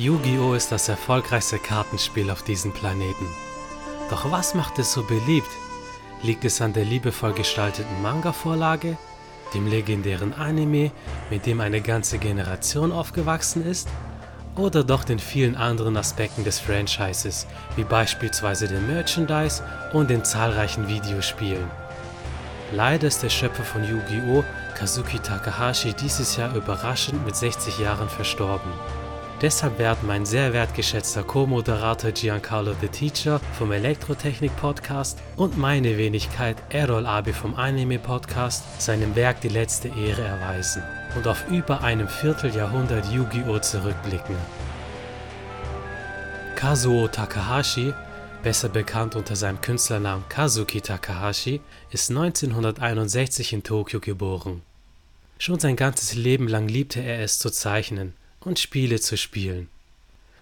Yu-Gi-Oh! ist das erfolgreichste Kartenspiel auf diesem Planeten. Doch was macht es so beliebt? Liegt es an der liebevoll gestalteten Manga-Vorlage, dem legendären Anime, mit dem eine ganze Generation aufgewachsen ist? Oder doch den vielen anderen Aspekten des Franchises, wie beispielsweise dem Merchandise und den zahlreichen Videospielen? Leider ist der Schöpfer von Yu-Gi-Oh! Kazuki Takahashi dieses Jahr überraschend mit 60 Jahren verstorben. Deshalb werden mein sehr wertgeschätzter Co-Moderator Giancarlo The Teacher vom Elektrotechnik Podcast und meine Wenigkeit Errol Abe vom Anime Podcast seinem Werk die letzte Ehre erweisen und auf über einem Vierteljahrhundert Yu-Gi-Oh! zurückblicken. Kazuo Takahashi, besser bekannt unter seinem Künstlernamen Kazuki Takahashi, ist 1961 in Tokio geboren. Schon sein ganzes Leben lang liebte er es zu zeichnen und Spiele zu spielen.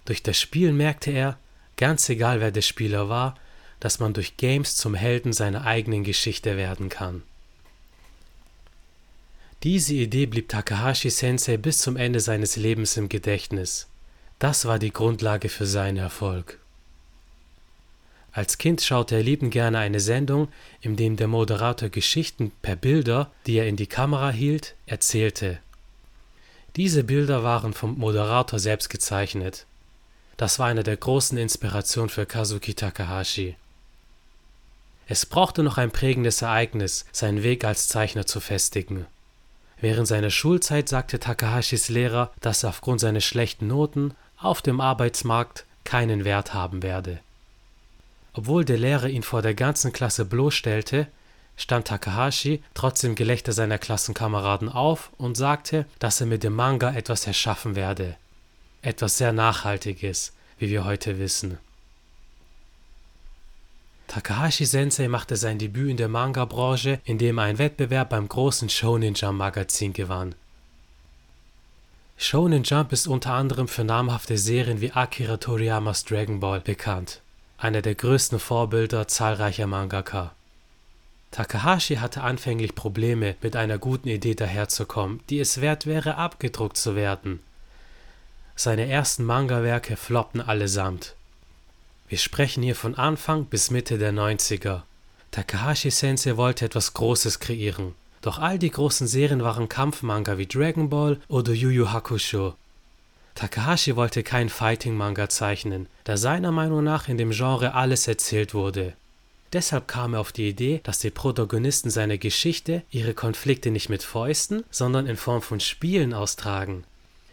Durch das Spiel merkte er, ganz egal wer der Spieler war, dass man durch Games zum Helden seiner eigenen Geschichte werden kann. Diese Idee blieb Takahashi Sensei bis zum Ende seines Lebens im Gedächtnis. Das war die Grundlage für seinen Erfolg. Als Kind schaute er liebend gerne eine Sendung, in dem der Moderator Geschichten per Bilder, die er in die Kamera hielt, erzählte. Diese Bilder waren vom Moderator selbst gezeichnet. Das war eine der großen Inspirationen für Kazuki Takahashi. Es brauchte noch ein prägendes Ereignis, seinen Weg als Zeichner zu festigen. Während seiner Schulzeit sagte Takahashis Lehrer, dass er aufgrund seiner schlechten Noten auf dem Arbeitsmarkt keinen Wert haben werde. Obwohl der Lehrer ihn vor der ganzen Klasse bloßstellte, stand Takahashi trotz dem Gelächter seiner Klassenkameraden auf und sagte, dass er mit dem Manga etwas erschaffen werde. Etwas sehr Nachhaltiges, wie wir heute wissen. Takahashi Sensei machte sein Debüt in der Manga-Branche, indem er einen Wettbewerb beim großen Shonen Jump Magazin gewann. Shonen Jump ist unter anderem für namhafte Serien wie Akira Toriyamas Dragon Ball bekannt, einer der größten Vorbilder zahlreicher Mangaka. Takahashi hatte anfänglich Probleme, mit einer guten Idee daherzukommen, die es wert wäre, abgedruckt zu werden. Seine ersten Manga-Werke floppten allesamt. Wir sprechen hier von Anfang bis Mitte der 90er. Takahashi Sensei wollte etwas Großes kreieren. Doch all die großen Serien waren Kampfmanga wie Dragon Ball oder Yu Yu Hakusho. Takahashi wollte kein Fighting-Manga zeichnen, da seiner Meinung nach in dem Genre alles erzählt wurde. Deshalb kam er auf die Idee, dass die Protagonisten seiner Geschichte ihre Konflikte nicht mit Fäusten, sondern in Form von Spielen austragen.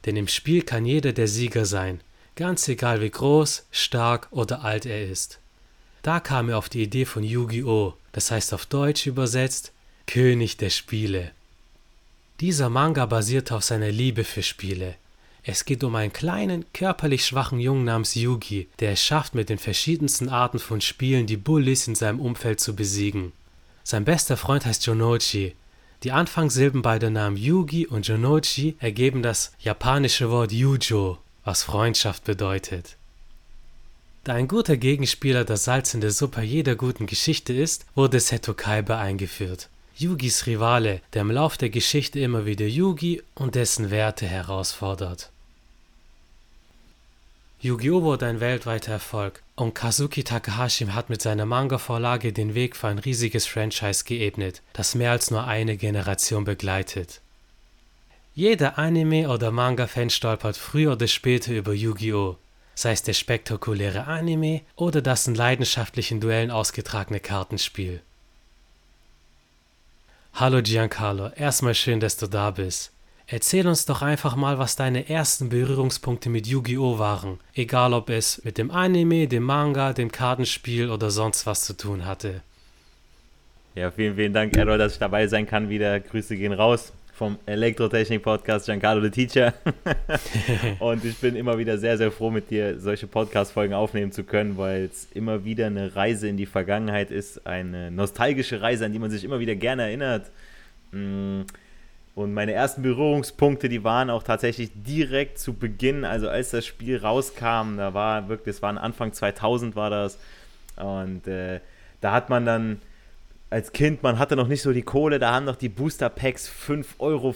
Denn im Spiel kann jeder der Sieger sein, ganz egal wie groß, stark oder alt er ist. Da kam er auf die Idee von Yu-Gi-Oh!, das heißt auf Deutsch übersetzt König der Spiele. Dieser Manga basierte auf seiner Liebe für Spiele. Es geht um einen kleinen, körperlich schwachen Jungen namens Yugi, der es schafft, mit den verschiedensten Arten von Spielen die Bullies in seinem Umfeld zu besiegen. Sein bester Freund heißt Jonochi. Die Anfangssilben beider Namen Yugi und Jonochi ergeben das japanische Wort Yujo, was Freundschaft bedeutet. Da ein guter Gegenspieler das Salz in der Suppe jeder guten Geschichte ist, wurde Seto Kaiba eingeführt. Yugis Rivale, der im Lauf der Geschichte immer wieder Yugi und dessen Werte herausfordert. Yu-Gi-Oh! wurde ein weltweiter Erfolg und Kazuki Takahashi hat mit seiner Manga-Vorlage den Weg für ein riesiges Franchise geebnet, das mehr als nur eine Generation begleitet. Jeder Anime- oder Manga-Fan stolpert früher oder später über Yu-Gi-Oh! sei es der spektakuläre Anime oder das in leidenschaftlichen Duellen ausgetragene Kartenspiel. Hallo Giancarlo, erstmal schön, dass du da bist. Erzähl uns doch einfach mal, was deine ersten Berührungspunkte mit Yu-Gi-Oh! waren, egal ob es mit dem Anime, dem Manga, dem Kartenspiel oder sonst was zu tun hatte. Ja, vielen, vielen Dank, Errol, dass ich dabei sein kann wieder. Grüße gehen raus vom Elektrotechnik-Podcast Giancarlo the Teacher. und ich bin immer wieder sehr, sehr froh, mit dir solche Podcast-Folgen aufnehmen zu können, weil es immer wieder eine Reise in die Vergangenheit ist, eine nostalgische Reise, an die man sich immer wieder gerne erinnert. Mm, und meine ersten Berührungspunkte, die waren auch tatsächlich direkt zu Beginn, also als das Spiel rauskam, da war wirklich, das war Anfang 2000 war das. Und äh, da hat man dann als Kind, man hatte noch nicht so die Kohle, da haben noch die Booster Packs 5,95 Euro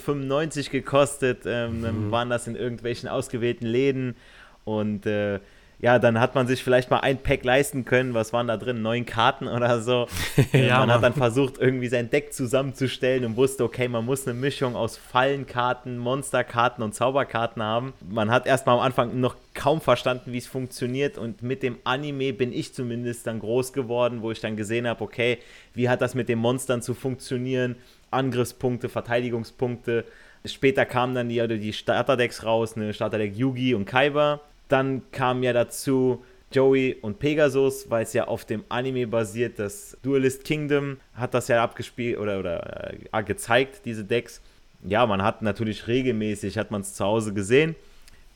gekostet, ähm, mhm. waren das in irgendwelchen ausgewählten Läden. Und äh, ja, dann hat man sich vielleicht mal ein Pack leisten können. Was waren da drin? Neun Karten oder so. ja, man hat dann versucht, irgendwie sein Deck zusammenzustellen und wusste, okay, man muss eine Mischung aus Fallenkarten, Monsterkarten und Zauberkarten haben. Man hat erstmal am Anfang noch kaum verstanden, wie es funktioniert. Und mit dem Anime bin ich zumindest dann groß geworden, wo ich dann gesehen habe, okay, wie hat das mit den Monstern zu funktionieren? Angriffspunkte, Verteidigungspunkte. Später kamen dann die, die Starterdecks raus, eine Starterdeck Yugi und Kaiba dann kam ja dazu Joey und Pegasus, weil es ja auf dem Anime basiert. Das Duelist Kingdom hat das ja abgespielt oder, oder äh, gezeigt, diese Decks. Ja, man hat natürlich regelmäßig, hat man es zu Hause gesehen.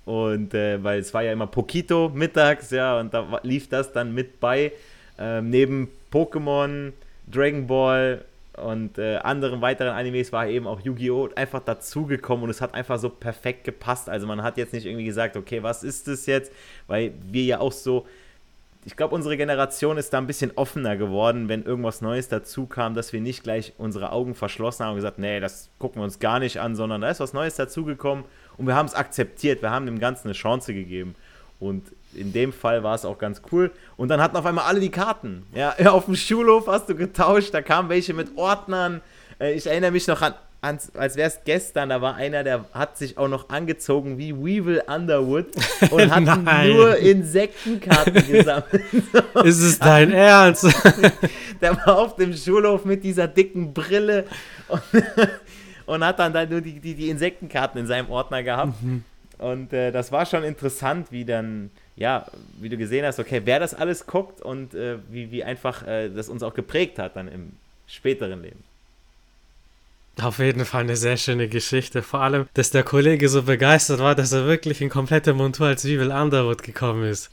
Und äh, weil es war ja immer Pokito mittags, ja, und da lief das dann mit bei. Äh, neben Pokémon, Dragon Ball und äh, anderen weiteren Animes war eben auch Yu-Gi-Oh! einfach dazugekommen und es hat einfach so perfekt gepasst. Also man hat jetzt nicht irgendwie gesagt, okay, was ist das jetzt? Weil wir ja auch so, ich glaube, unsere Generation ist da ein bisschen offener geworden, wenn irgendwas Neues dazu kam, dass wir nicht gleich unsere Augen verschlossen haben und gesagt, nee, das gucken wir uns gar nicht an, sondern da ist was Neues dazugekommen und wir haben es akzeptiert, wir haben dem Ganzen eine Chance gegeben. Und in dem Fall war es auch ganz cool. Und dann hatten auf einmal alle die Karten. Ja, auf dem Schulhof hast du getauscht, da kamen welche mit Ordnern. Äh, ich erinnere mich noch an, an als wäre es gestern, da war einer, der hat sich auch noch angezogen wie Weevil Underwood und hat nur Insektenkarten gesammelt. Ist es dein Ernst? der war auf dem Schulhof mit dieser dicken Brille und, und hat dann, dann nur die, die, die Insektenkarten in seinem Ordner gehabt. Mhm. Und äh, das war schon interessant, wie dann ja, wie du gesehen hast, okay, wer das alles guckt und äh, wie, wie einfach äh, das uns auch geprägt hat dann im späteren Leben. Auf jeden Fall eine sehr schöne Geschichte. Vor allem, dass der Kollege so begeistert war, dass er wirklich in komplette Montur als Weevil Underwood gekommen ist.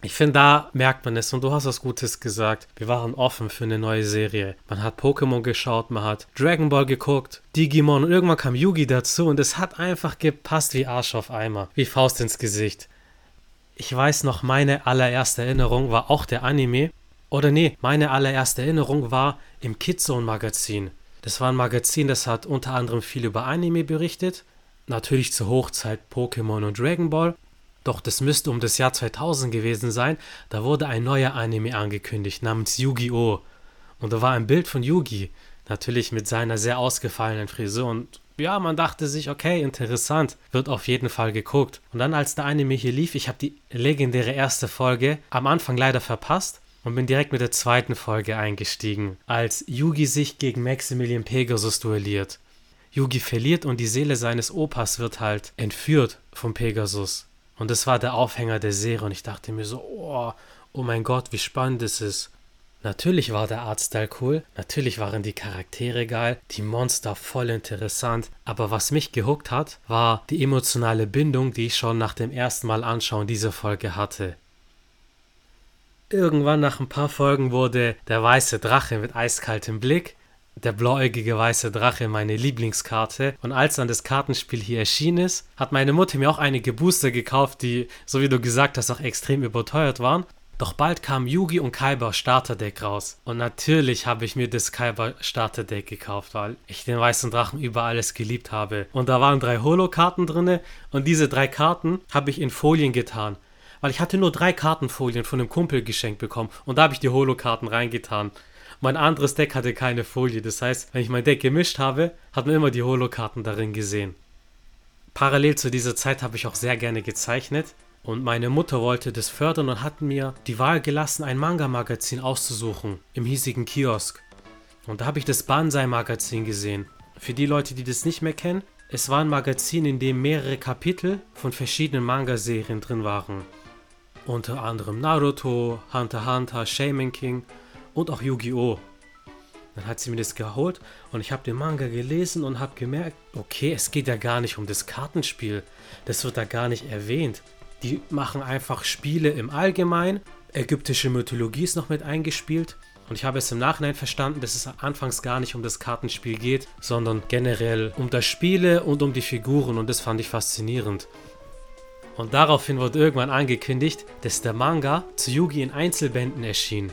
Ich finde, da merkt man es und du hast was Gutes gesagt. Wir waren offen für eine neue Serie. Man hat Pokémon geschaut, man hat Dragon Ball geguckt, Digimon und irgendwann kam Yugi dazu und es hat einfach gepasst wie Arsch auf Eimer, wie Faust ins Gesicht. Ich weiß noch, meine allererste Erinnerung war auch der Anime. Oder nee, meine allererste Erinnerung war im Kidzone Magazin. Das war ein Magazin, das hat unter anderem viel über Anime berichtet. Natürlich zur Hochzeit Pokémon und Dragon Ball. Doch das müsste um das Jahr 2000 gewesen sein. Da wurde ein neuer Anime angekündigt namens Yu-Gi-Oh! Und da war ein Bild von Yugi. Natürlich mit seiner sehr ausgefallenen Frisur und ja, man dachte sich, okay, interessant, wird auf jeden Fall geguckt. Und dann, als der Anime hier lief, ich habe die legendäre erste Folge am Anfang leider verpasst und bin direkt mit der zweiten Folge eingestiegen, als Yugi sich gegen Maximilian Pegasus duelliert. Yugi verliert und die Seele seines Opas wird halt entführt vom Pegasus. Und das war der Aufhänger der Serie und ich dachte mir so, oh, oh mein Gott, wie spannend es ist. Natürlich war der Artstyle cool, natürlich waren die Charaktere geil, die Monster voll interessant, aber was mich gehuckt hat, war die emotionale Bindung, die ich schon nach dem ersten Mal anschauen dieser Folge hatte. Irgendwann nach ein paar Folgen wurde der weiße Drache mit eiskaltem Blick, der blauäugige weiße Drache meine Lieblingskarte. Und als dann das Kartenspiel hier erschienen ist, hat meine Mutter mir auch einige Booster gekauft, die, so wie du gesagt hast, auch extrem überteuert waren. Doch bald kam Yugi und Kaiba Starterdeck raus. Und natürlich habe ich mir das Kaiba Starterdeck gekauft, weil ich den weißen Drachen über alles geliebt habe. Und da waren drei Holo-Karten drin und diese drei Karten habe ich in Folien getan. Weil ich hatte nur drei Kartenfolien von einem Kumpel geschenkt bekommen und da habe ich die Holo-Karten reingetan. Mein anderes Deck hatte keine Folie, das heißt, wenn ich mein Deck gemischt habe, hat man immer die Holo-Karten darin gesehen. Parallel zu dieser Zeit habe ich auch sehr gerne gezeichnet und meine Mutter wollte das fördern und hat mir die Wahl gelassen, ein Manga-Magazin auszusuchen im hiesigen Kiosk. Und da habe ich das Banzai-Magazin gesehen. Für die Leute, die das nicht mehr kennen, es war ein Magazin, in dem mehrere Kapitel von verschiedenen Manga-Serien drin waren. Unter anderem Naruto, Hunter x Hunter, Shaman King und auch Yu-Gi-Oh! Dann hat sie mir das geholt und ich habe den Manga gelesen und habe gemerkt, okay, es geht ja gar nicht um das Kartenspiel. Das wird da gar nicht erwähnt. Die machen einfach Spiele im Allgemeinen. Ägyptische Mythologie ist noch mit eingespielt. Und ich habe es im Nachhinein verstanden, dass es anfangs gar nicht um das Kartenspiel geht, sondern generell um das Spiele und um die Figuren. Und das fand ich faszinierend. Und daraufhin wurde irgendwann angekündigt, dass der Manga zu Yugi in Einzelbänden erschien.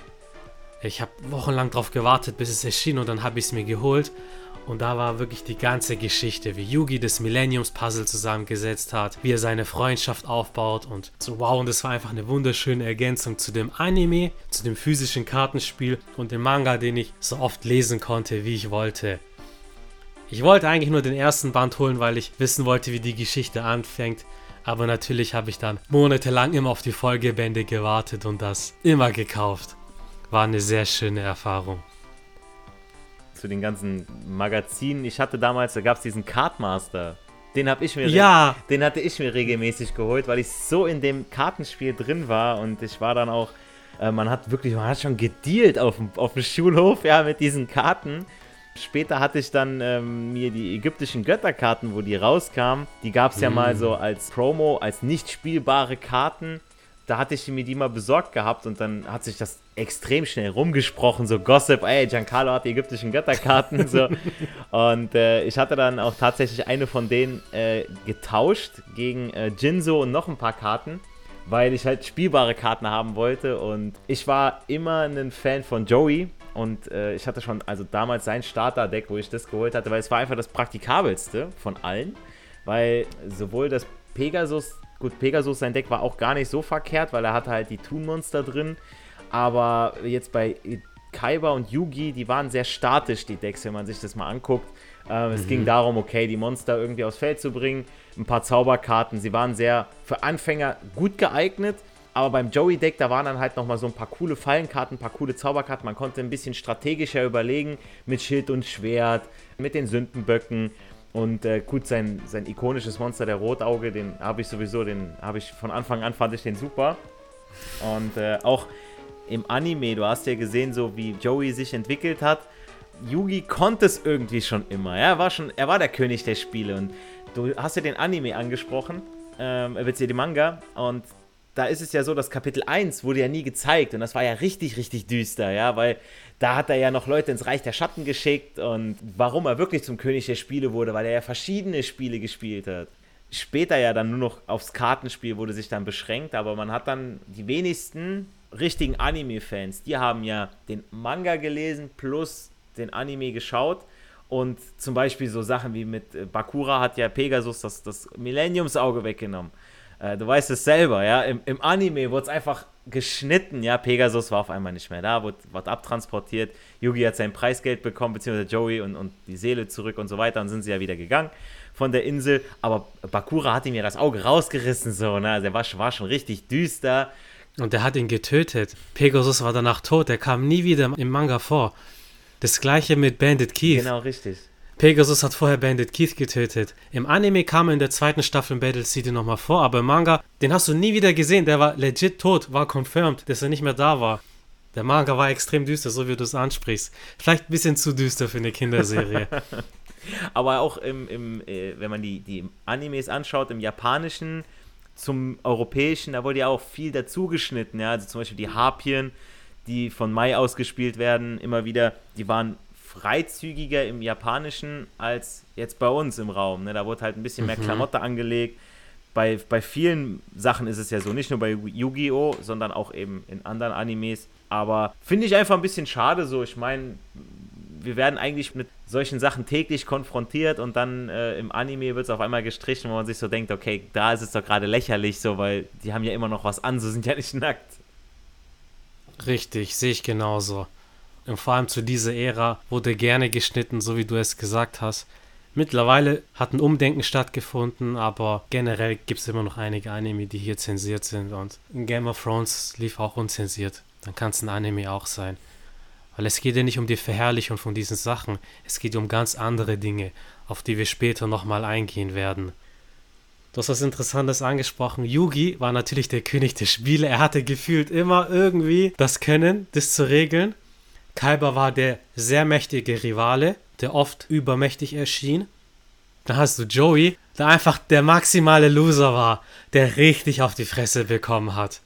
Ich habe wochenlang darauf gewartet, bis es erschien und dann habe ich es mir geholt. Und da war wirklich die ganze Geschichte, wie Yugi das Millenniums-Puzzle zusammengesetzt hat, wie er seine Freundschaft aufbaut und so wow, und das war einfach eine wunderschöne Ergänzung zu dem Anime, zu dem physischen Kartenspiel und dem Manga, den ich so oft lesen konnte, wie ich wollte. Ich wollte eigentlich nur den ersten Band holen, weil ich wissen wollte, wie die Geschichte anfängt. Aber natürlich habe ich dann monatelang immer auf die Folgebände gewartet und das immer gekauft. War eine sehr schöne Erfahrung zu den ganzen Magazinen. Ich hatte damals, da gab es diesen Cardmaster. Den habe ich mir, ja. den hatte ich mir regelmäßig geholt, weil ich so in dem Kartenspiel drin war und ich war dann auch, äh, man hat wirklich, man hat schon gedealt auf dem, auf dem Schulhof, ja, mit diesen Karten. Später hatte ich dann ähm, mir die ägyptischen Götterkarten, wo die rauskamen. Die gab es ja mm. mal so als Promo, als nicht spielbare Karten da hatte ich mir die mal besorgt gehabt und dann hat sich das extrem schnell rumgesprochen, so Gossip, ey, Giancarlo hat die ägyptischen Götterkarten, so. und äh, ich hatte dann auch tatsächlich eine von denen äh, getauscht gegen äh, Jinzo und noch ein paar Karten, weil ich halt spielbare Karten haben wollte und ich war immer ein Fan von Joey und äh, ich hatte schon, also damals sein Starter-Deck, wo ich das geholt hatte, weil es war einfach das praktikabelste von allen, weil sowohl das Pegasus Gut, Pegasus, sein Deck war auch gar nicht so verkehrt, weil er hatte halt die Toon-Monster drin. Aber jetzt bei Kaiba und Yugi, die waren sehr statisch, die Decks, wenn man sich das mal anguckt. Ähm, mhm. Es ging darum, okay, die Monster irgendwie aufs Feld zu bringen, ein paar Zauberkarten. Sie waren sehr für Anfänger gut geeignet. Aber beim Joey-Deck, da waren dann halt nochmal so ein paar coole Fallenkarten, ein paar coole Zauberkarten. Man konnte ein bisschen strategischer überlegen mit Schild und Schwert, mit den Sündenböcken. Und äh, gut, sein, sein ikonisches Monster, der Rotauge, den habe ich sowieso, den habe ich von Anfang an, fand ich den super. Und äh, auch im Anime, du hast ja gesehen, so wie Joey sich entwickelt hat. Yugi konnte es irgendwie schon immer. Er, war schon, er war der König der Spiele. Und du hast ja den Anime angesprochen, ähm, beziehungsweise die Manga. Und da ist es ja so, dass Kapitel 1 wurde ja nie gezeigt. Und das war ja richtig, richtig düster, ja, weil da hat er ja noch Leute ins Reich der Schatten geschickt und warum er wirklich zum König der Spiele wurde, weil er ja verschiedene Spiele gespielt hat. Später ja dann nur noch aufs Kartenspiel wurde sich dann beschränkt, aber man hat dann die wenigsten richtigen Anime-Fans, die haben ja den Manga gelesen plus den Anime geschaut. Und zum Beispiel so Sachen wie mit äh, Bakura hat ja Pegasus das, das Millenniumsauge weggenommen. Äh, du weißt es selber, ja. Im, im Anime wurde es einfach geschnitten, ja. Pegasus war auf einmal nicht mehr da, wurde, wurde abtransportiert. Yugi hat sein Preisgeld bekommen, beziehungsweise Joey und, und die Seele zurück und so weiter. Und sind sie ja wieder gegangen von der Insel. Aber Bakura hat ihm ja das Auge rausgerissen, so, ne. Also er war, war schon richtig düster. Und er hat ihn getötet. Pegasus war danach tot, er kam nie wieder im Manga vor. Das gleiche mit Bandit Keith. Genau, richtig. Pegasus hat vorher Bandit Keith getötet. Im Anime kam er in der zweiten Staffel Battle City nochmal vor, aber im Manga, den hast du nie wieder gesehen. Der war legit tot, war confirmed, dass er nicht mehr da war. Der Manga war extrem düster, so wie du es ansprichst. Vielleicht ein bisschen zu düster für eine Kinderserie. aber auch im, im äh, wenn man die, die Animes anschaut, im Japanischen zum Europäischen, da wurde ja auch viel dazugeschnitten. Ja? Also zum Beispiel die Harpien, die von Mai ausgespielt werden, immer wieder, die waren freizügiger im Japanischen als jetzt bei uns im Raum. Ne? Da wurde halt ein bisschen mehr mhm. Klamotte angelegt. Bei, bei vielen Sachen ist es ja so, nicht nur bei Yu-Gi-Oh!, sondern auch eben in anderen Animes. Aber finde ich einfach ein bisschen schade so. Ich meine, wir werden eigentlich mit solchen Sachen täglich konfrontiert und dann äh, im Anime wird es auf einmal gestrichen, wo man sich so denkt, okay, da ist es doch gerade lächerlich so, weil die haben ja immer noch was an, so sind ja nicht nackt. Richtig, sehe ich genauso. Und vor allem zu dieser Ära wurde gerne geschnitten, so wie du es gesagt hast. Mittlerweile hat ein Umdenken stattgefunden, aber generell gibt es immer noch einige Anime, die hier zensiert sind. Und Game of Thrones lief auch unzensiert. Dann kann es ein Anime auch sein. Weil es geht ja nicht um die Verherrlichung von diesen Sachen, es geht um ganz andere Dinge, auf die wir später nochmal eingehen werden. Du hast was Interessantes angesprochen. Yugi war natürlich der König der Spiele. Er hatte gefühlt immer irgendwie das Können, das zu regeln. Kaiba war der sehr mächtige Rivale, der oft übermächtig erschien. Dann hast du Joey, der einfach der maximale Loser war, der richtig auf die Fresse bekommen hat.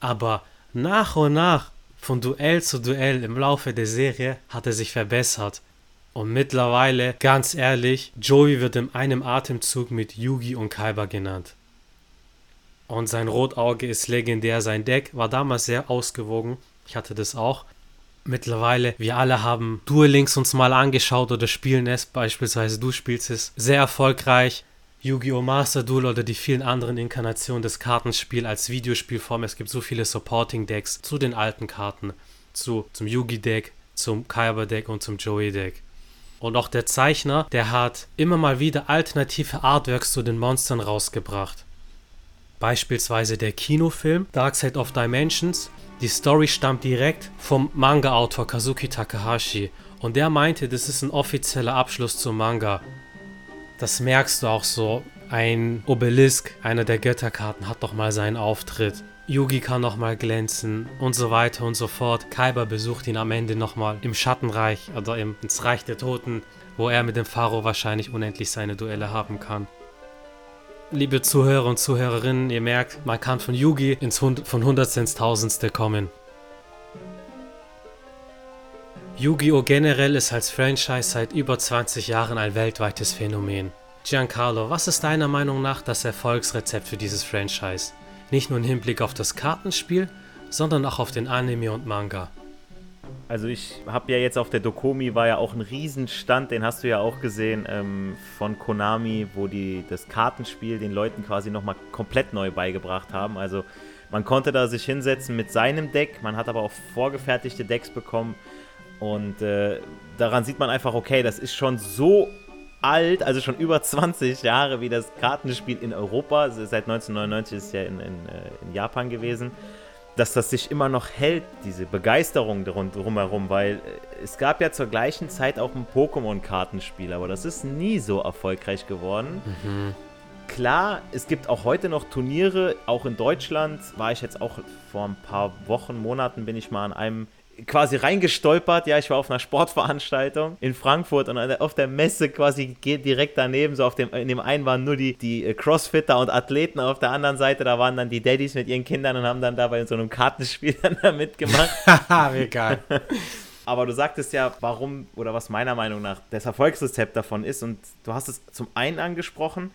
Aber nach und nach, von Duell zu Duell im Laufe der Serie, hat er sich verbessert. Und mittlerweile, ganz ehrlich, Joey wird in einem Atemzug mit Yugi und Kaiba genannt. Und sein Rotauge ist legendär. Sein Deck war damals sehr ausgewogen. Ich hatte das auch. Mittlerweile, wir alle haben Duel Links uns mal angeschaut oder spielen es, beispielsweise du spielst es sehr erfolgreich. Yu-Gi-Oh! Master Duel oder die vielen anderen Inkarnationen des Kartenspiels als Videospielform. Es gibt so viele Supporting Decks zu den alten Karten, zu, zum Yugi Deck, zum Kaiba Deck und zum Joey Deck. Und auch der Zeichner, der hat immer mal wieder alternative Artworks zu den Monstern rausgebracht. Beispielsweise der Kinofilm Dark Side of Dimensions. Die Story stammt direkt vom Manga-Autor Kazuki Takahashi und der meinte, das ist ein offizieller Abschluss zum Manga. Das merkst du auch so. Ein Obelisk, einer der Götterkarten, hat doch mal seinen Auftritt. Yugi kann nochmal glänzen und so weiter und so fort. Kaiba besucht ihn am Ende nochmal im Schattenreich oder im, ins Reich der Toten, wo er mit dem Pharao wahrscheinlich unendlich seine Duelle haben kann. Liebe Zuhörer und Zuhörerinnen, ihr merkt, man kann von Yugi ins Hund von Hundertste ins Tausendste kommen. Yu-Gi-Oh! generell ist als Franchise seit über 20 Jahren ein weltweites Phänomen. Giancarlo, was ist deiner Meinung nach das Erfolgsrezept für dieses Franchise? Nicht nur im Hinblick auf das Kartenspiel, sondern auch auf den Anime und Manga. Also ich habe ja jetzt auf der Dokomi war ja auch ein Riesenstand, den hast du ja auch gesehen, ähm, von Konami, wo die das Kartenspiel den Leuten quasi nochmal komplett neu beigebracht haben. Also man konnte da sich hinsetzen mit seinem Deck, man hat aber auch vorgefertigte Decks bekommen und äh, daran sieht man einfach, okay, das ist schon so alt, also schon über 20 Jahre wie das Kartenspiel in Europa. Seit 1999 ist es ja in, in, äh, in Japan gewesen dass das sich immer noch hält, diese Begeisterung drumherum, weil äh, es gab ja zur gleichen Zeit auch ein Pokémon-Kartenspiel, aber das ist nie so erfolgreich geworden. Mhm. Klar, es gibt auch heute noch Turniere, auch in Deutschland war ich jetzt auch vor ein paar Wochen, Monaten bin ich mal an einem quasi reingestolpert. Ja, ich war auf einer Sportveranstaltung in Frankfurt und auf der Messe quasi geht direkt daneben, so auf dem, in dem einen waren nur die, die äh, Crossfitter und Athleten, auf der anderen Seite, da waren dann die Daddys mit ihren Kindern und haben dann dabei in so einem Kartenspiel dann da mitgemacht. Haha, Wie geil. Aber du sagtest ja, warum oder was meiner Meinung nach das Erfolgsrezept davon ist. Und du hast es zum einen angesprochen,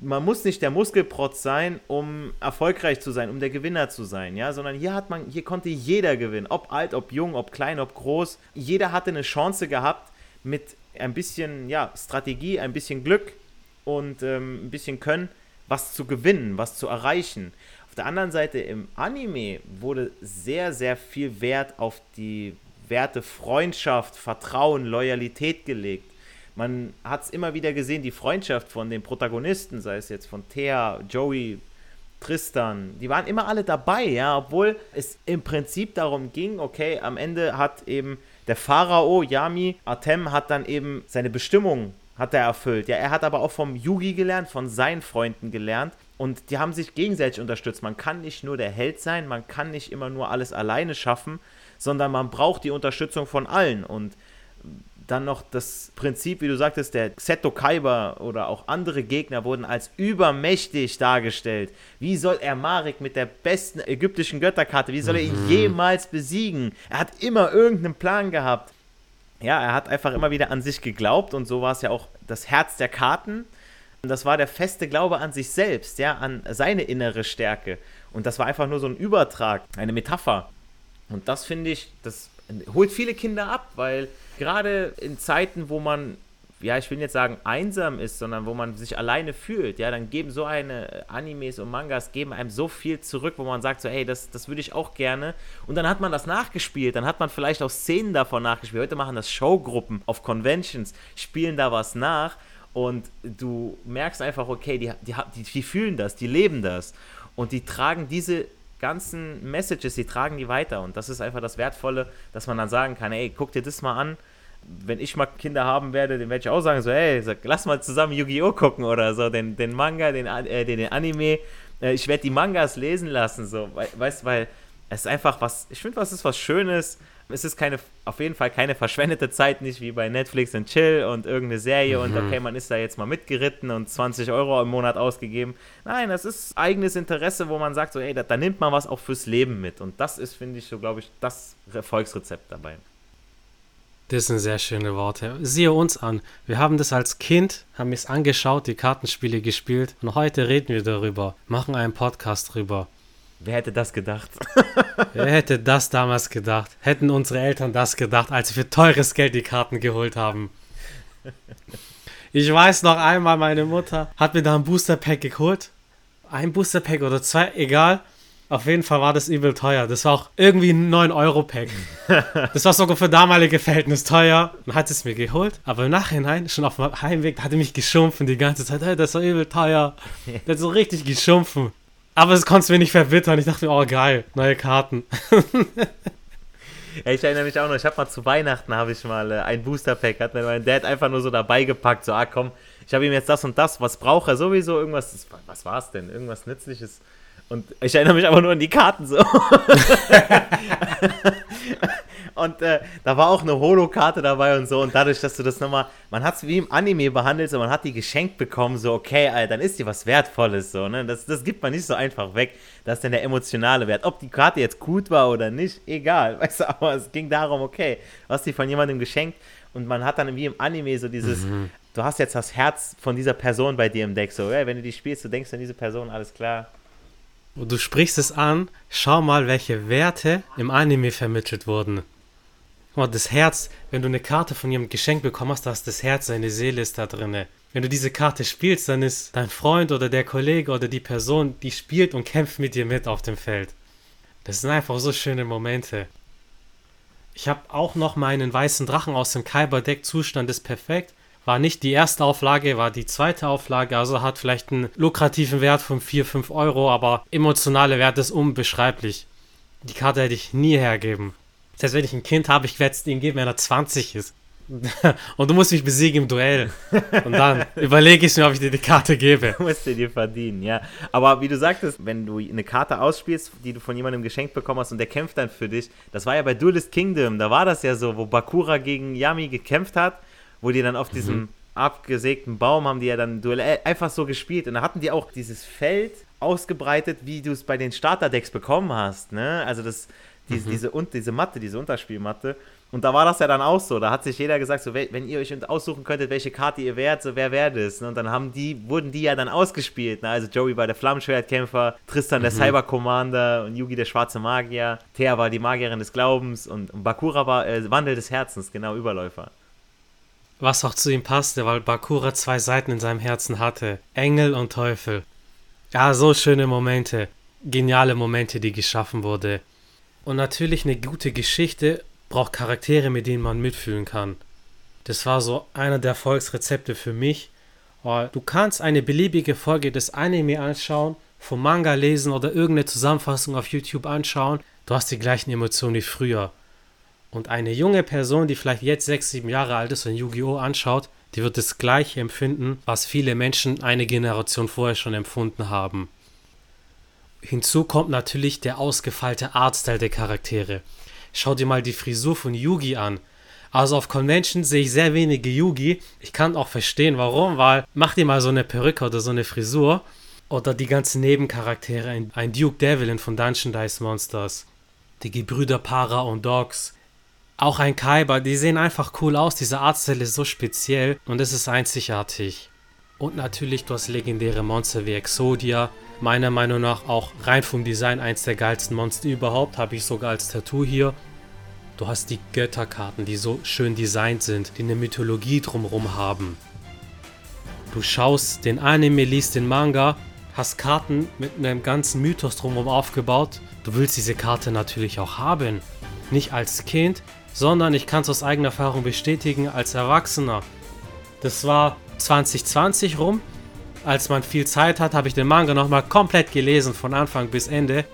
man muss nicht der Muskelprotz sein, um erfolgreich zu sein, um der Gewinner zu sein, ja, sondern hier hat man, hier konnte jeder gewinnen, ob alt, ob jung, ob klein, ob groß. Jeder hatte eine Chance gehabt mit ein bisschen ja, Strategie, ein bisschen Glück und ähm, ein bisschen Können, was zu gewinnen, was zu erreichen. Auf der anderen Seite im Anime wurde sehr, sehr viel Wert auf die Werte Freundschaft, Vertrauen, Loyalität gelegt man hat es immer wieder gesehen, die Freundschaft von den Protagonisten, sei es jetzt von Thea, Joey, Tristan, die waren immer alle dabei, ja, obwohl es im Prinzip darum ging, okay, am Ende hat eben der Pharao Yami Atem hat dann eben seine Bestimmung hat er erfüllt. Ja, er hat aber auch vom Yugi gelernt, von seinen Freunden gelernt und die haben sich gegenseitig unterstützt. Man kann nicht nur der Held sein, man kann nicht immer nur alles alleine schaffen, sondern man braucht die Unterstützung von allen und dann noch das Prinzip, wie du sagtest, der Seto Kaiba oder auch andere Gegner wurden als übermächtig dargestellt. Wie soll er Marek mit der besten ägyptischen Götterkarte, wie soll er ihn mhm. jemals besiegen? Er hat immer irgendeinen Plan gehabt. Ja, er hat einfach immer wieder an sich geglaubt und so war es ja auch das Herz der Karten. Und das war der feste Glaube an sich selbst, ja, an seine innere Stärke. Und das war einfach nur so ein Übertrag, eine Metapher. Und das finde ich, das holt viele Kinder ab, weil gerade in Zeiten, wo man, ja, ich will jetzt sagen einsam ist, sondern wo man sich alleine fühlt, ja, dann geben so eine Animes und Mangas, geben einem so viel zurück, wo man sagt so, hey, das, das würde ich auch gerne. Und dann hat man das nachgespielt, dann hat man vielleicht auch Szenen davon nachgespielt. Heute machen das Showgruppen auf Conventions, spielen da was nach und du merkst einfach, okay, die, die, die, die fühlen das, die leben das und die tragen diese ganzen Messages, die tragen die weiter. Und das ist einfach das Wertvolle, dass man dann sagen kann, ey, guck dir das mal an. Wenn ich mal Kinder haben werde, dann werde ich auch sagen, so, ey, lass mal zusammen Yu-Gi-Oh! gucken oder so, den, den Manga, den, äh, den, Anime. Äh, ich werde die Mangas lesen lassen, so, weißt du, weil es ist einfach was, ich finde, was ist was Schönes, es ist keine, auf jeden Fall keine verschwendete Zeit, nicht wie bei Netflix und Chill und irgendeine Serie mhm. und okay, man ist da jetzt mal mitgeritten und 20 Euro im Monat ausgegeben. Nein, das ist eigenes Interesse, wo man sagt, so, ey, da, da nimmt man was auch fürs Leben mit. Und das ist, finde ich, so, glaube ich, das Erfolgsrezept dabei. Das sind sehr schöne Worte. Siehe uns an. Wir haben das als Kind, haben es angeschaut, die Kartenspiele gespielt und heute reden wir darüber, machen einen Podcast drüber. Wer hätte das gedacht? Wer hätte das damals gedacht? Hätten unsere Eltern das gedacht, als sie für teures Geld die Karten geholt haben? Ich weiß noch einmal, meine Mutter hat mir da ein Booster Pack geholt. Ein Booster Pack oder zwei, egal. Auf jeden Fall war das übel teuer. Das war auch irgendwie ein 9-Euro-Pack. Das war sogar für damalige Verhältnis teuer. Dann hat es mir geholt. Aber im Nachhinein, schon auf dem Heimweg, hat er mich geschumpfen die ganze Zeit. Hey, das war übel teuer. Der hat so richtig geschumpfen. Aber es konnte mir nicht verwittern. Ich dachte mir, oh geil, neue Karten. Ja, ich erinnere mich auch noch, ich habe mal zu Weihnachten habe ich mal äh, ein Booster Pack, hat mir mein Dad einfach nur so dabei gepackt, so, ah komm, ich habe ihm jetzt das und das, was braucht er sowieso, irgendwas, was war es denn, irgendwas Nützliches. Und ich erinnere mich aber nur an die Karten so. und äh, da war auch eine Holo-Karte dabei und so. Und dadurch, dass du das nochmal, man hat es wie im Anime behandelt, so man hat die geschenkt bekommen, so okay, Alter, dann ist die was Wertvolles, so, ne? Das, das gibt man nicht so einfach weg. Das ist dann der emotionale Wert. Ob die Karte jetzt gut war oder nicht, egal, weißt du, aber es ging darum, okay, du hast die von jemandem geschenkt und man hat dann wie im Anime so dieses, mhm. du hast jetzt das Herz von dieser Person bei dir im Deck, so, ey, wenn du die spielst, du denkst an diese Person, alles klar, und du sprichst es an, schau mal, welche Werte im Anime vermittelt wurden. Guck das Herz, wenn du eine Karte von jemandem geschenkt bekommen hast, da ist das Herz, seine Seele ist da drin. Wenn du diese Karte spielst, dann ist dein Freund oder der Kollege oder die Person, die spielt und kämpft mit dir mit auf dem Feld. Das sind einfach so schöne Momente. Ich habe auch noch meinen weißen Drachen aus dem Kyber-Deck. Zustand ist perfekt war nicht die erste Auflage, war die zweite Auflage, also hat vielleicht einen lukrativen Wert von 4, 5 Euro, aber emotionale Wert ist unbeschreiblich. Die Karte hätte ich nie hergeben. Das heißt, wenn ich ein Kind habe, ich werde es ihm geben, wenn er 20 ist. Und du musst mich besiegen im Duell. Und dann überlege ich mir, ob ich dir die Karte gebe. Du musst dir die verdienen, ja. Aber wie du sagtest, wenn du eine Karte ausspielst, die du von jemandem geschenkt bekommen hast und der kämpft dann für dich, das war ja bei Duelist Kingdom, da war das ja so, wo Bakura gegen Yami gekämpft hat wo die dann auf diesem mhm. abgesägten Baum haben die ja dann Duell äh, einfach so gespielt. Und da hatten die auch dieses Feld ausgebreitet, wie du es bei den Starterdecks bekommen hast. Ne? Also das, diese, mhm. diese, und, diese Matte, diese Unterspielmatte. Und da war das ja dann auch so. Da hat sich jeder gesagt, so, wenn ihr euch aussuchen könntet, welche Karte ihr wärt, so wer wäre das? Ne? Und dann haben die, wurden die ja dann ausgespielt. Ne? Also Joey war der Flammenschwertkämpfer, Tristan der mhm. Cyber Commander und Yugi der schwarze Magier, Thea war die Magierin des Glaubens und, und Bakura war äh, Wandel des Herzens, genau, Überläufer. Was auch zu ihm passte, weil Bakura zwei Seiten in seinem Herzen hatte. Engel und Teufel. Ja, so schöne Momente. Geniale Momente, die geschaffen wurde. Und natürlich eine gute Geschichte braucht Charaktere, mit denen man mitfühlen kann. Das war so einer der Erfolgsrezepte für mich. Du kannst eine beliebige Folge des Anime anschauen, vom Manga lesen oder irgendeine Zusammenfassung auf YouTube anschauen. Du hast die gleichen Emotionen wie früher. Und eine junge Person, die vielleicht jetzt sechs, sieben Jahre alt ist und Yu-Gi-Oh! anschaut, die wird das gleiche empfinden, was viele Menschen eine Generation vorher schon empfunden haben. Hinzu kommt natürlich der ausgefeilte Artstyle der Charaktere. Schau dir mal die Frisur von Yugi an. Also auf Convention sehe ich sehr wenige Yugi. Ich kann auch verstehen, warum, weil mach dir mal so eine Perücke oder so eine Frisur. Oder die ganzen Nebencharaktere, ein Duke Devlin von Dungeon Dice Monsters. Die Gebrüder Para und Dogs. Auch ein Kaiba, die sehen einfach cool aus. Diese Artstyle ist so speziell und es ist einzigartig. Und natürlich, du hast legendäre Monster wie Exodia. Meiner Meinung nach auch rein vom Design eins der geilsten Monster überhaupt. Habe ich sogar als Tattoo hier. Du hast die Götterkarten, die so schön designt sind, die eine Mythologie drumherum haben. Du schaust den Anime, liest den Manga, hast Karten mit einem ganzen Mythos drumherum aufgebaut. Du willst diese Karte natürlich auch haben. Nicht als Kind, sondern ich kann es aus eigener Erfahrung bestätigen als Erwachsener. Das war 2020 rum. Als man viel Zeit hat, habe ich den Manga nochmal komplett gelesen, von Anfang bis Ende.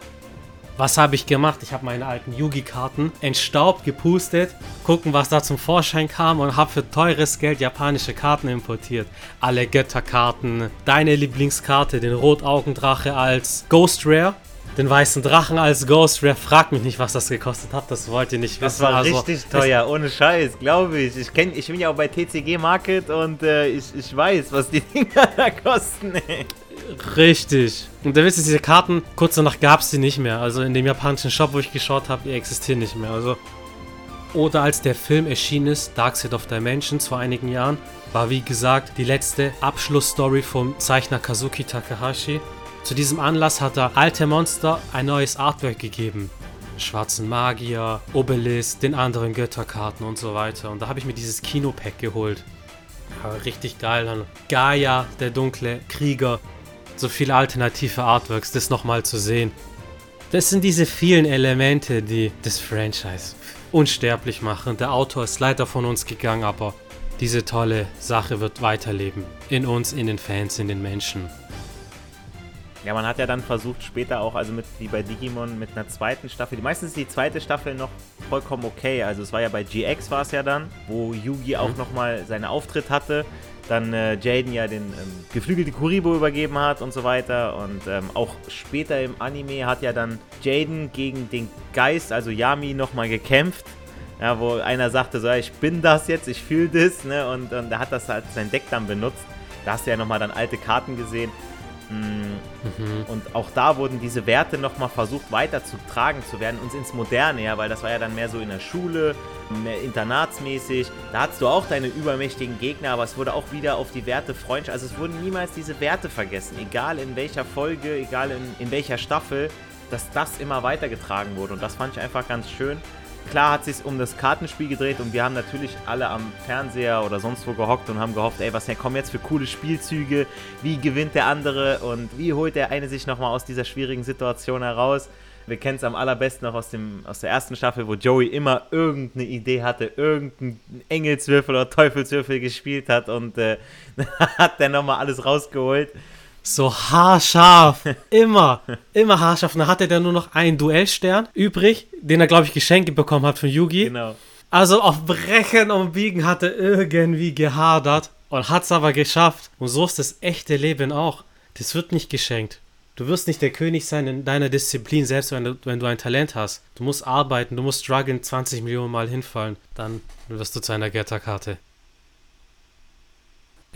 Was habe ich gemacht? Ich habe meine alten Yugi-Karten entstaubt, gepustet, gucken, was da zum Vorschein kam und habe für teures Geld japanische Karten importiert. Alle Götterkarten, deine Lieblingskarte, den Rotaugendrache als Ghost Rare, den weißen Drachen als Ghost Rare. Fragt mich nicht, was das gekostet hat. Das wollt ihr nicht wissen. Das war also, richtig teuer, ohne Scheiß, glaube ich. Ich, kenn, ich bin ja auch bei TCG Market und äh, ich, ich weiß, was die Dinger da kosten. Ey. Richtig. Und da wisst ihr, diese Karten, kurz danach gab es die nicht mehr. Also in dem japanischen Shop, wo ich geschaut habe, die existieren nicht mehr. Also oder als der Film erschienen ist, Dark Side of Dimensions vor einigen Jahren, war wie gesagt die letzte Abschlussstory vom Zeichner Kazuki Takahashi Zu diesem Anlass hat er Alte Monster ein neues Artwork gegeben. Schwarzen Magier, Obelisk, den anderen Götterkarten und so weiter. Und da habe ich mir dieses Kinopack geholt. Ja, richtig geil. Dann Gaia, der dunkle Krieger. So viele alternative Artworks, das nochmal zu sehen. Das sind diese vielen Elemente, die das Franchise unsterblich machen. Der Autor ist leider von uns gegangen, aber diese tolle Sache wird weiterleben. In uns, in den Fans, in den Menschen. Ja, man hat ja dann versucht, später auch, also mit wie bei Digimon, mit einer zweiten Staffel. Meistens ist die zweite Staffel noch vollkommen okay. Also es war ja bei GX war es ja dann, wo Yugi auch mhm. nochmal seinen Auftritt hatte. Dann äh, Jaden ja den ähm, geflügelte Kuribo übergeben hat und so weiter. Und ähm, auch später im Anime hat ja dann Jaden gegen den Geist, also Yami, nochmal gekämpft. Ja, wo einer sagte so, ich bin das jetzt, ich fühle das, ne? Und, und er hat das halt sein Deck dann benutzt. Da hast du ja nochmal dann alte Karten gesehen. Mhm. Und auch da wurden diese Werte nochmal versucht weiterzutragen zu werden, uns ins Moderne, ja, weil das war ja dann mehr so in der Schule, mehr internatsmäßig. Da hattest du auch deine übermächtigen Gegner, aber es wurde auch wieder auf die Werte Freundschaft. Also es wurden niemals diese Werte vergessen, egal in welcher Folge, egal in, in welcher Staffel, dass das immer weitergetragen wurde. Und das fand ich einfach ganz schön. Klar hat sich um das Kartenspiel gedreht und wir haben natürlich alle am Fernseher oder sonst wo gehockt und haben gehofft, ey, was kommen jetzt für coole Spielzüge? Wie gewinnt der andere und wie holt der eine sich nochmal aus dieser schwierigen Situation heraus? Wir kennen es am allerbesten noch aus, dem, aus der ersten Staffel, wo Joey immer irgendeine Idee hatte, irgendeinen Engelswürfel oder Teufelswürfel gespielt hat und äh, hat dann nochmal alles rausgeholt so haarscharf. Immer, immer haarscharf. Und dann hatte der nur noch einen Duellstern übrig, den er, glaube ich, geschenkt bekommen hat von Yugi. Genau. Also auf Brechen und Biegen hat er irgendwie gehadert und hat es aber geschafft. Und so ist das echte Leben auch. Das wird nicht geschenkt. Du wirst nicht der König sein in deiner Disziplin, selbst wenn du, wenn du ein Talent hast. Du musst arbeiten, du musst strugglen, 20 Millionen Mal hinfallen. Dann wirst du zu einer Götterkarte.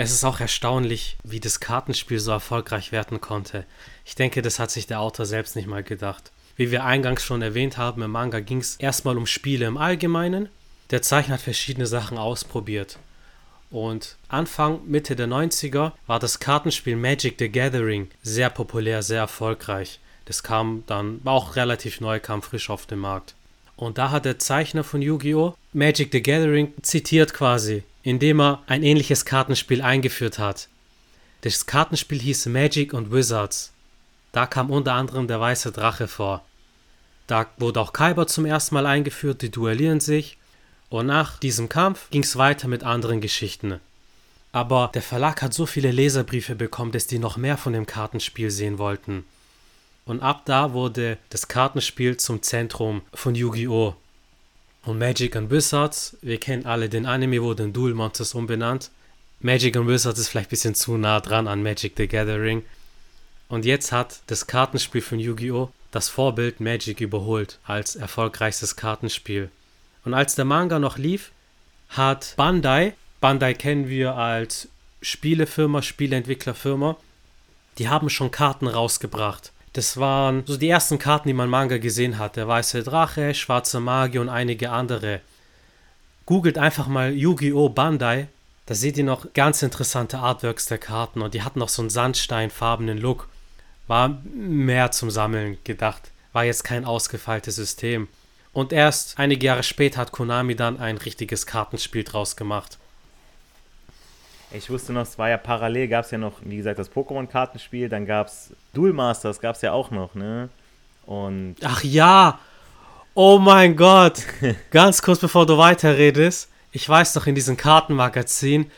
Es ist auch erstaunlich, wie das Kartenspiel so erfolgreich werden konnte. Ich denke, das hat sich der Autor selbst nicht mal gedacht. Wie wir eingangs schon erwähnt haben, im Manga ging es erstmal um Spiele im Allgemeinen. Der Zeichner hat verschiedene Sachen ausprobiert. Und Anfang, Mitte der 90er war das Kartenspiel Magic the Gathering sehr populär, sehr erfolgreich. Das kam dann, auch relativ neu, kam frisch auf den Markt. Und da hat der Zeichner von Yu-Gi-Oh! Magic the Gathering zitiert quasi indem er ein ähnliches Kartenspiel eingeführt hat. Das Kartenspiel hieß Magic und Wizards. Da kam unter anderem der weiße Drache vor. Da wurde auch Kyber zum ersten Mal eingeführt, die duellieren sich. Und nach diesem Kampf ging es weiter mit anderen Geschichten. Aber der Verlag hat so viele Leserbriefe bekommen, dass die noch mehr von dem Kartenspiel sehen wollten. Und ab da wurde das Kartenspiel zum Zentrum von Yu-Gi-Oh! Und Magic and Wizards, wir kennen alle den Anime, wurde in Duel Monsters umbenannt. Magic and Wizards ist vielleicht ein bisschen zu nah dran an Magic the Gathering. Und jetzt hat das Kartenspiel von Yu-Gi-Oh! das Vorbild Magic überholt als erfolgreichstes Kartenspiel. Und als der Manga noch lief, hat Bandai, Bandai kennen wir als Spielefirma, Spieleentwicklerfirma, die haben schon Karten rausgebracht. Das waren so die ersten Karten, die man Manga gesehen hat. Der weiße Drache, schwarze Magie und einige andere. Googelt einfach mal Yu-Gi-Oh! Bandai. Da seht ihr noch ganz interessante Artworks der Karten und die hatten noch so einen sandsteinfarbenen Look. War mehr zum Sammeln gedacht. War jetzt kein ausgefeiltes System. Und erst einige Jahre später hat Konami dann ein richtiges Kartenspiel draus gemacht. Ich wusste noch, es war ja parallel, gab es ja noch, wie gesagt, das Pokémon-Kartenspiel, dann gab es Duel Masters, gab es ja auch noch, ne? Und. Ach ja! Oh mein Gott! Ganz kurz bevor du weiterredest, ich weiß noch in diesem Kartenmagazin,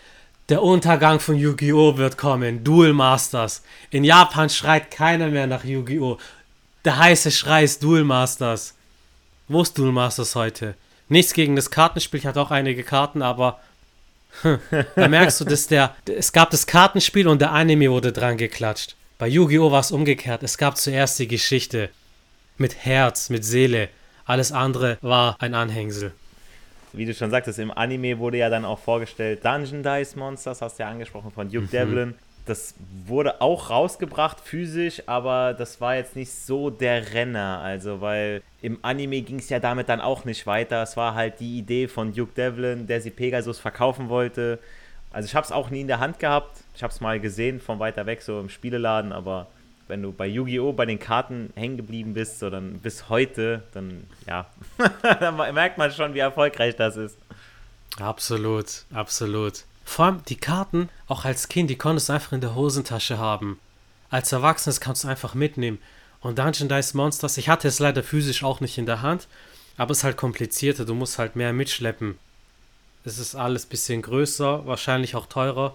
der Untergang von Yu-Gi-Oh! wird kommen. Duel Masters. In Japan schreit keiner mehr nach Yu-Gi-Oh! Der heiße Schrei ist Duel Masters. Wo ist Duel Masters heute? Nichts gegen das Kartenspiel, ich hatte auch einige Karten, aber da merkst du, dass der, es gab das Kartenspiel und der Anime wurde dran geklatscht. Bei Yu-Gi-Oh! war es umgekehrt. Es gab zuerst die Geschichte. Mit Herz, mit Seele. Alles andere war ein Anhängsel. Wie du schon sagtest, im Anime wurde ja dann auch vorgestellt Dungeon Dice Monsters, hast du ja angesprochen, von Duke mhm. Devlin das wurde auch rausgebracht physisch, aber das war jetzt nicht so der Renner. Also, weil im Anime ging es ja damit dann auch nicht weiter. Es war halt die Idee von Duke Devlin, der sie Pegasus verkaufen wollte. Also, ich habe es auch nie in der Hand gehabt. Ich habe es mal gesehen von weiter weg, so im Spieleladen, aber wenn du bei Yu-Gi-Oh! bei den Karten hängen geblieben bist, so dann bis heute, dann ja, dann merkt man schon, wie erfolgreich das ist. Absolut, absolut. Vor allem die Karten, auch als Kind, die konntest du einfach in der Hosentasche haben. Als Erwachsenes kannst du einfach mitnehmen. Und Dungeon Dice Monsters, ich hatte es leider physisch auch nicht in der Hand, aber es ist halt komplizierter, du musst halt mehr mitschleppen. Es ist alles ein bisschen größer, wahrscheinlich auch teurer.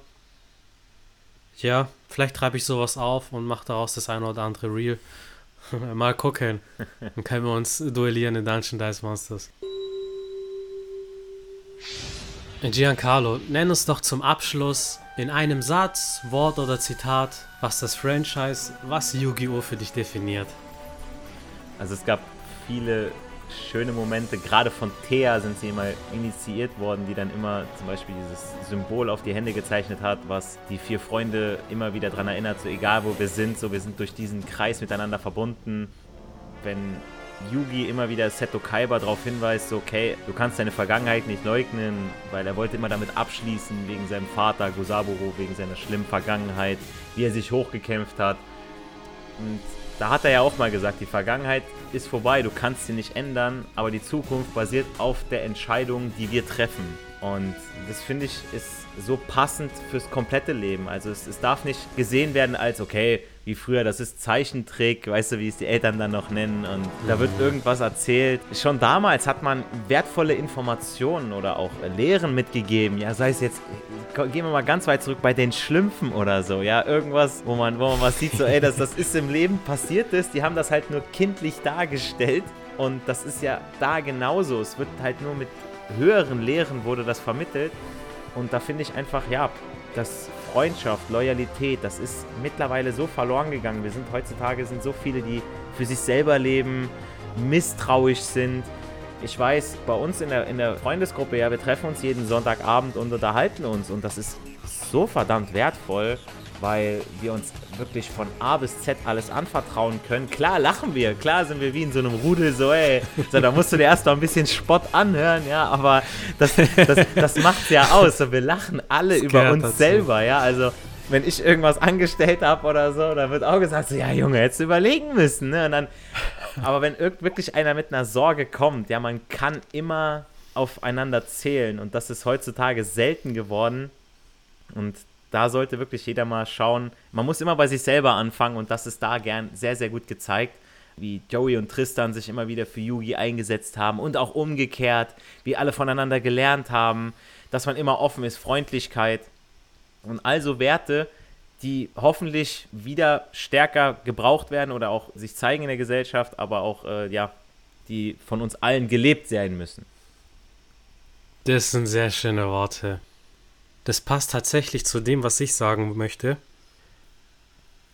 Ja, vielleicht treibe ich sowas auf und mache daraus das eine oder andere Reel. Mal gucken. Dann können wir uns duellieren in Dungeon Dice Monsters. Giancarlo, nenn uns doch zum Abschluss in einem Satz, Wort oder Zitat, was das Franchise, was Yu-Gi-Oh! für dich definiert. Also es gab viele schöne Momente, gerade von Thea sind sie immer initiiert worden, die dann immer zum Beispiel dieses Symbol auf die Hände gezeichnet hat, was die vier Freunde immer wieder daran erinnert, so egal wo wir sind, so wir sind durch diesen Kreis miteinander verbunden. Wenn Yugi immer wieder Seto Kaiba darauf hinweist, so, okay, du kannst deine Vergangenheit nicht leugnen, weil er wollte immer damit abschließen, wegen seinem Vater Gosaburo, wegen seiner schlimmen Vergangenheit, wie er sich hochgekämpft hat. Und da hat er ja auch mal gesagt, die Vergangenheit ist vorbei, du kannst sie nicht ändern, aber die Zukunft basiert auf der Entscheidung, die wir treffen. Und das finde ich ist so passend fürs komplette Leben. Also es, es, darf nicht gesehen werden als, okay, wie früher, das ist Zeichentrick, weißt du, wie es die Eltern dann noch nennen. Und da wird irgendwas erzählt. Schon damals hat man wertvolle Informationen oder auch Lehren mitgegeben, ja, sei es jetzt, gehen wir mal ganz weit zurück bei den Schlümpfen oder so, ja, irgendwas, wo man, wo man was sieht, so, ey, das, das ist im Leben passiert ist, die haben das halt nur kindlich dargestellt. Und das ist ja da genauso. Es wird halt nur mit höheren Lehren wurde das vermittelt. Und da finde ich einfach, ja, dass Freundschaft, Loyalität, das ist mittlerweile so verloren gegangen. Wir sind heutzutage sind so viele, die für sich selber leben, misstrauisch sind. Ich weiß, bei uns in der, in der Freundesgruppe, ja, wir treffen uns jeden Sonntagabend und unterhalten uns und das ist so verdammt wertvoll weil wir uns wirklich von A bis Z alles anvertrauen können. Klar lachen wir, klar sind wir wie in so einem Rudel, so ey, so, da musst du dir erst mal ein bisschen Spott anhören, ja, aber das, das, das macht ja aus. So, wir lachen alle über uns dazu. selber, ja, also wenn ich irgendwas angestellt habe oder so, dann wird auch gesagt, so, ja Junge, hättest du überlegen müssen, ne? Und dann, aber wenn wirklich einer mit einer Sorge kommt, ja, man kann immer aufeinander zählen und das ist heutzutage selten geworden und da sollte wirklich jeder mal schauen. Man muss immer bei sich selber anfangen und das ist da gern sehr, sehr gut gezeigt. Wie Joey und Tristan sich immer wieder für Yugi eingesetzt haben und auch umgekehrt, wie alle voneinander gelernt haben, dass man immer offen ist, Freundlichkeit und also Werte, die hoffentlich wieder stärker gebraucht werden oder auch sich zeigen in der Gesellschaft, aber auch, äh, ja, die von uns allen gelebt sein müssen. Das sind sehr schöne Worte. Das passt tatsächlich zu dem, was ich sagen möchte.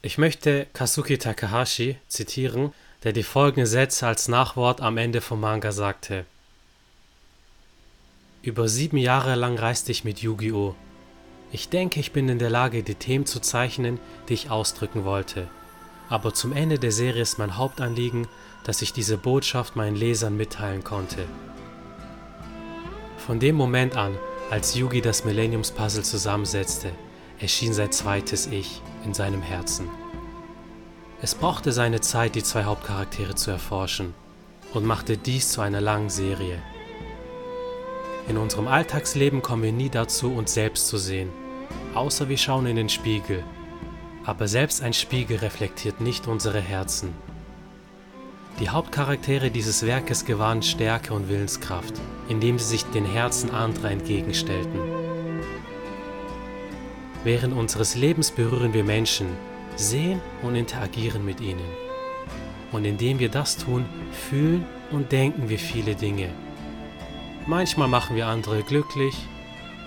Ich möchte Kazuki Takahashi zitieren, der die folgenden Sätze als Nachwort am Ende vom Manga sagte. Über sieben Jahre lang reiste ich mit Yu-Gi-Oh! Ich denke, ich bin in der Lage, die Themen zu zeichnen, die ich ausdrücken wollte. Aber zum Ende der Serie ist mein Hauptanliegen, dass ich diese Botschaft meinen Lesern mitteilen konnte. Von dem Moment an als Yugi das Millenniums-Puzzle zusammensetzte, erschien sein zweites Ich in seinem Herzen. Es brauchte seine Zeit, die zwei Hauptcharaktere zu erforschen und machte dies zu einer langen Serie. In unserem Alltagsleben kommen wir nie dazu, uns selbst zu sehen, außer wir schauen in den Spiegel. Aber selbst ein Spiegel reflektiert nicht unsere Herzen. Die Hauptcharaktere dieses Werkes gewannen Stärke und Willenskraft, indem sie sich den Herzen anderer entgegenstellten. Während unseres Lebens berühren wir Menschen, sehen und interagieren mit ihnen. Und indem wir das tun, fühlen und denken wir viele Dinge. Manchmal machen wir andere glücklich,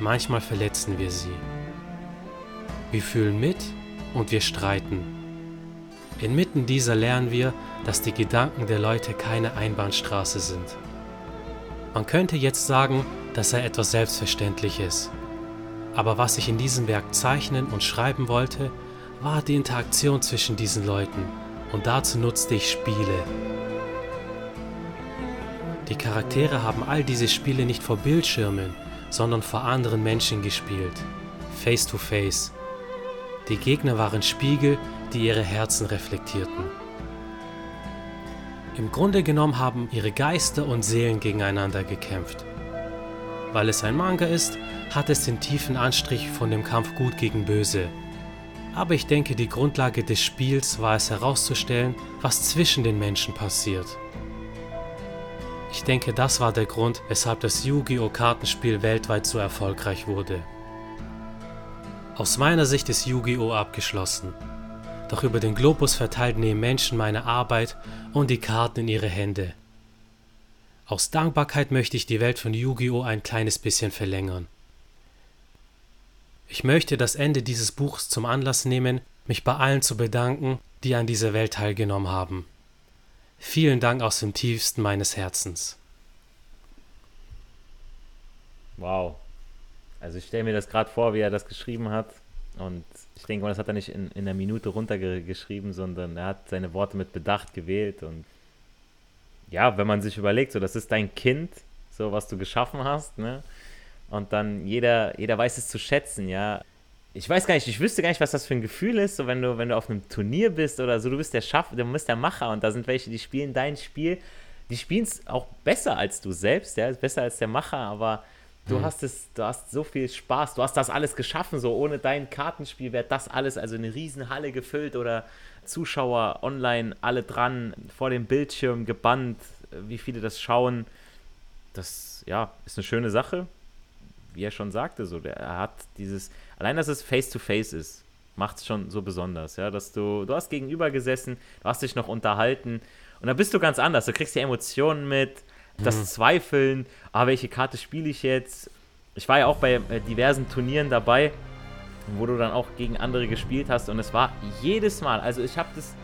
manchmal verletzen wir sie. Wir fühlen mit und wir streiten. Inmitten dieser lernen wir, dass die Gedanken der Leute keine Einbahnstraße sind. Man könnte jetzt sagen, das sei etwas Selbstverständliches. Aber was ich in diesem Werk zeichnen und schreiben wollte, war die Interaktion zwischen diesen Leuten und dazu nutzte ich Spiele. Die Charaktere haben all diese Spiele nicht vor Bildschirmen, sondern vor anderen Menschen gespielt, face to face. Die Gegner waren Spiegel, die ihre Herzen reflektierten. Im Grunde genommen haben ihre Geister und Seelen gegeneinander gekämpft. Weil es ein Manga ist, hat es den tiefen Anstrich von dem Kampf Gut gegen Böse. Aber ich denke, die Grundlage des Spiels war es herauszustellen, was zwischen den Menschen passiert. Ich denke, das war der Grund, weshalb das Yu-Gi-Oh! Kartenspiel weltweit so erfolgreich wurde. Aus meiner Sicht ist Yu-Gi-Oh! abgeschlossen. Doch über den Globus verteilten die Menschen meine Arbeit und die Karten in ihre Hände. Aus Dankbarkeit möchte ich die Welt von Yu-Gi-Oh! ein kleines bisschen verlängern. Ich möchte das Ende dieses Buchs zum Anlass nehmen, mich bei allen zu bedanken, die an dieser Welt teilgenommen haben. Vielen Dank aus dem tiefsten meines Herzens. Wow. Also ich stelle mir das gerade vor, wie er das geschrieben hat. Und ich denke mal, das hat er nicht in, in einer Minute runtergeschrieben, sondern er hat seine Worte mit Bedacht gewählt. Und ja, wenn man sich überlegt, so das ist dein Kind, so was du geschaffen hast, ne? Und dann jeder, jeder weiß es zu schätzen, ja. Ich weiß gar nicht, ich wüsste gar nicht, was das für ein Gefühl ist, so wenn du, wenn du auf einem Turnier bist oder so, du bist der Schaff, du bist der Macher und da sind welche, die spielen dein Spiel, die spielen es auch besser als du selbst, ja, besser als der Macher, aber du mhm. hast es, du hast so viel Spaß, du hast das alles geschaffen, so ohne dein Kartenspiel wäre das alles, also eine Riesenhalle gefüllt oder Zuschauer online, alle dran, vor dem Bildschirm gebannt, wie viele das schauen. Das, ja, ist eine schöne Sache wie er schon sagte, so, der, er hat dieses, allein, dass es face-to-face -face ist, macht es schon so besonders, ja, dass du, du hast gegenüber gesessen, du hast dich noch unterhalten und dann bist du ganz anders, du kriegst die Emotionen mit, das mhm. Zweifeln, ah, welche Karte spiele ich jetzt? Ich war ja auch bei äh, diversen Turnieren dabei, wo du dann auch gegen andere gespielt hast und es war jedes Mal, also ich habe das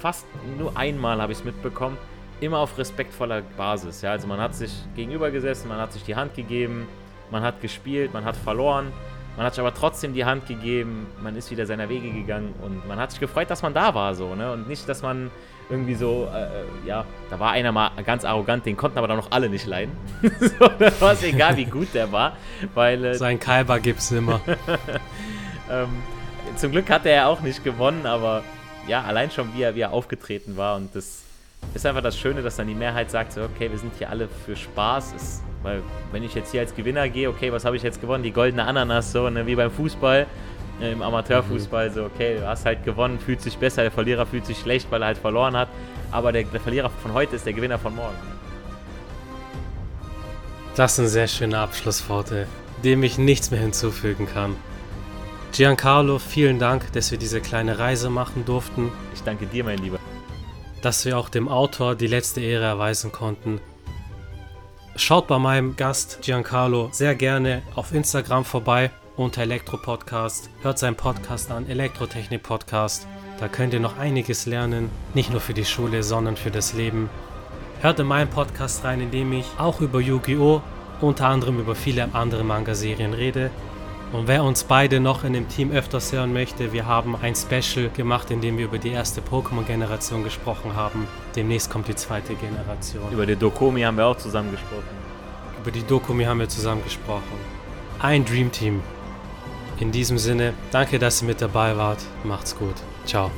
fast nur einmal habe ich es mitbekommen, immer auf respektvoller Basis, ja, also man hat sich gegenüber gesessen, man hat sich die Hand gegeben, man hat gespielt, man hat verloren, man hat sich aber trotzdem die Hand gegeben, man ist wieder seiner Wege gegangen und man hat sich gefreut, dass man da war, so, ne? Und nicht, dass man irgendwie so, äh, äh ja, da war einer mal ganz arrogant, den konnten aber dann noch alle nicht leiden. so, da war es egal, wie gut der war, weil. Äh, Sein Kalber gibt's immer. ähm, zum Glück hat er ja auch nicht gewonnen, aber ja, allein schon, wie er, wie er aufgetreten war und das ist einfach das Schöne, dass dann die Mehrheit sagt, so, okay, wir sind hier alle für Spaß. Es, weil wenn ich jetzt hier als Gewinner gehe, okay, was habe ich jetzt gewonnen? Die goldene Ananas, so ne, wie beim Fußball, im Amateurfußball, so, okay, du hast halt gewonnen, fühlt sich besser, der Verlierer fühlt sich schlecht, weil er halt verloren hat. Aber der, der Verlierer von heute ist der Gewinner von morgen. Das sind sehr schöne Abschlussworte, dem ich nichts mehr hinzufügen kann. Giancarlo, vielen Dank, dass wir diese kleine Reise machen durften. Ich danke dir, mein Lieber dass wir auch dem Autor die letzte Ehre erweisen konnten. Schaut bei meinem Gast Giancarlo sehr gerne auf Instagram vorbei unter Elektro Podcast. Hört seinen Podcast an, Elektrotechnik Podcast. Da könnt ihr noch einiges lernen, nicht nur für die Schule, sondern für das Leben. Hört in meinen Podcast rein, in dem ich auch über Yu-Gi-Oh! unter anderem über viele andere Manga-Serien rede und wer uns beide noch in dem Team öfters hören möchte, wir haben ein Special gemacht, in dem wir über die erste Pokémon-Generation gesprochen haben. Demnächst kommt die zweite Generation. Über die Dokomi haben wir auch zusammen gesprochen. Über die Dokomi haben wir zusammen gesprochen. Ein Dream Team. In diesem Sinne, danke, dass ihr mit dabei wart. Macht's gut. Ciao.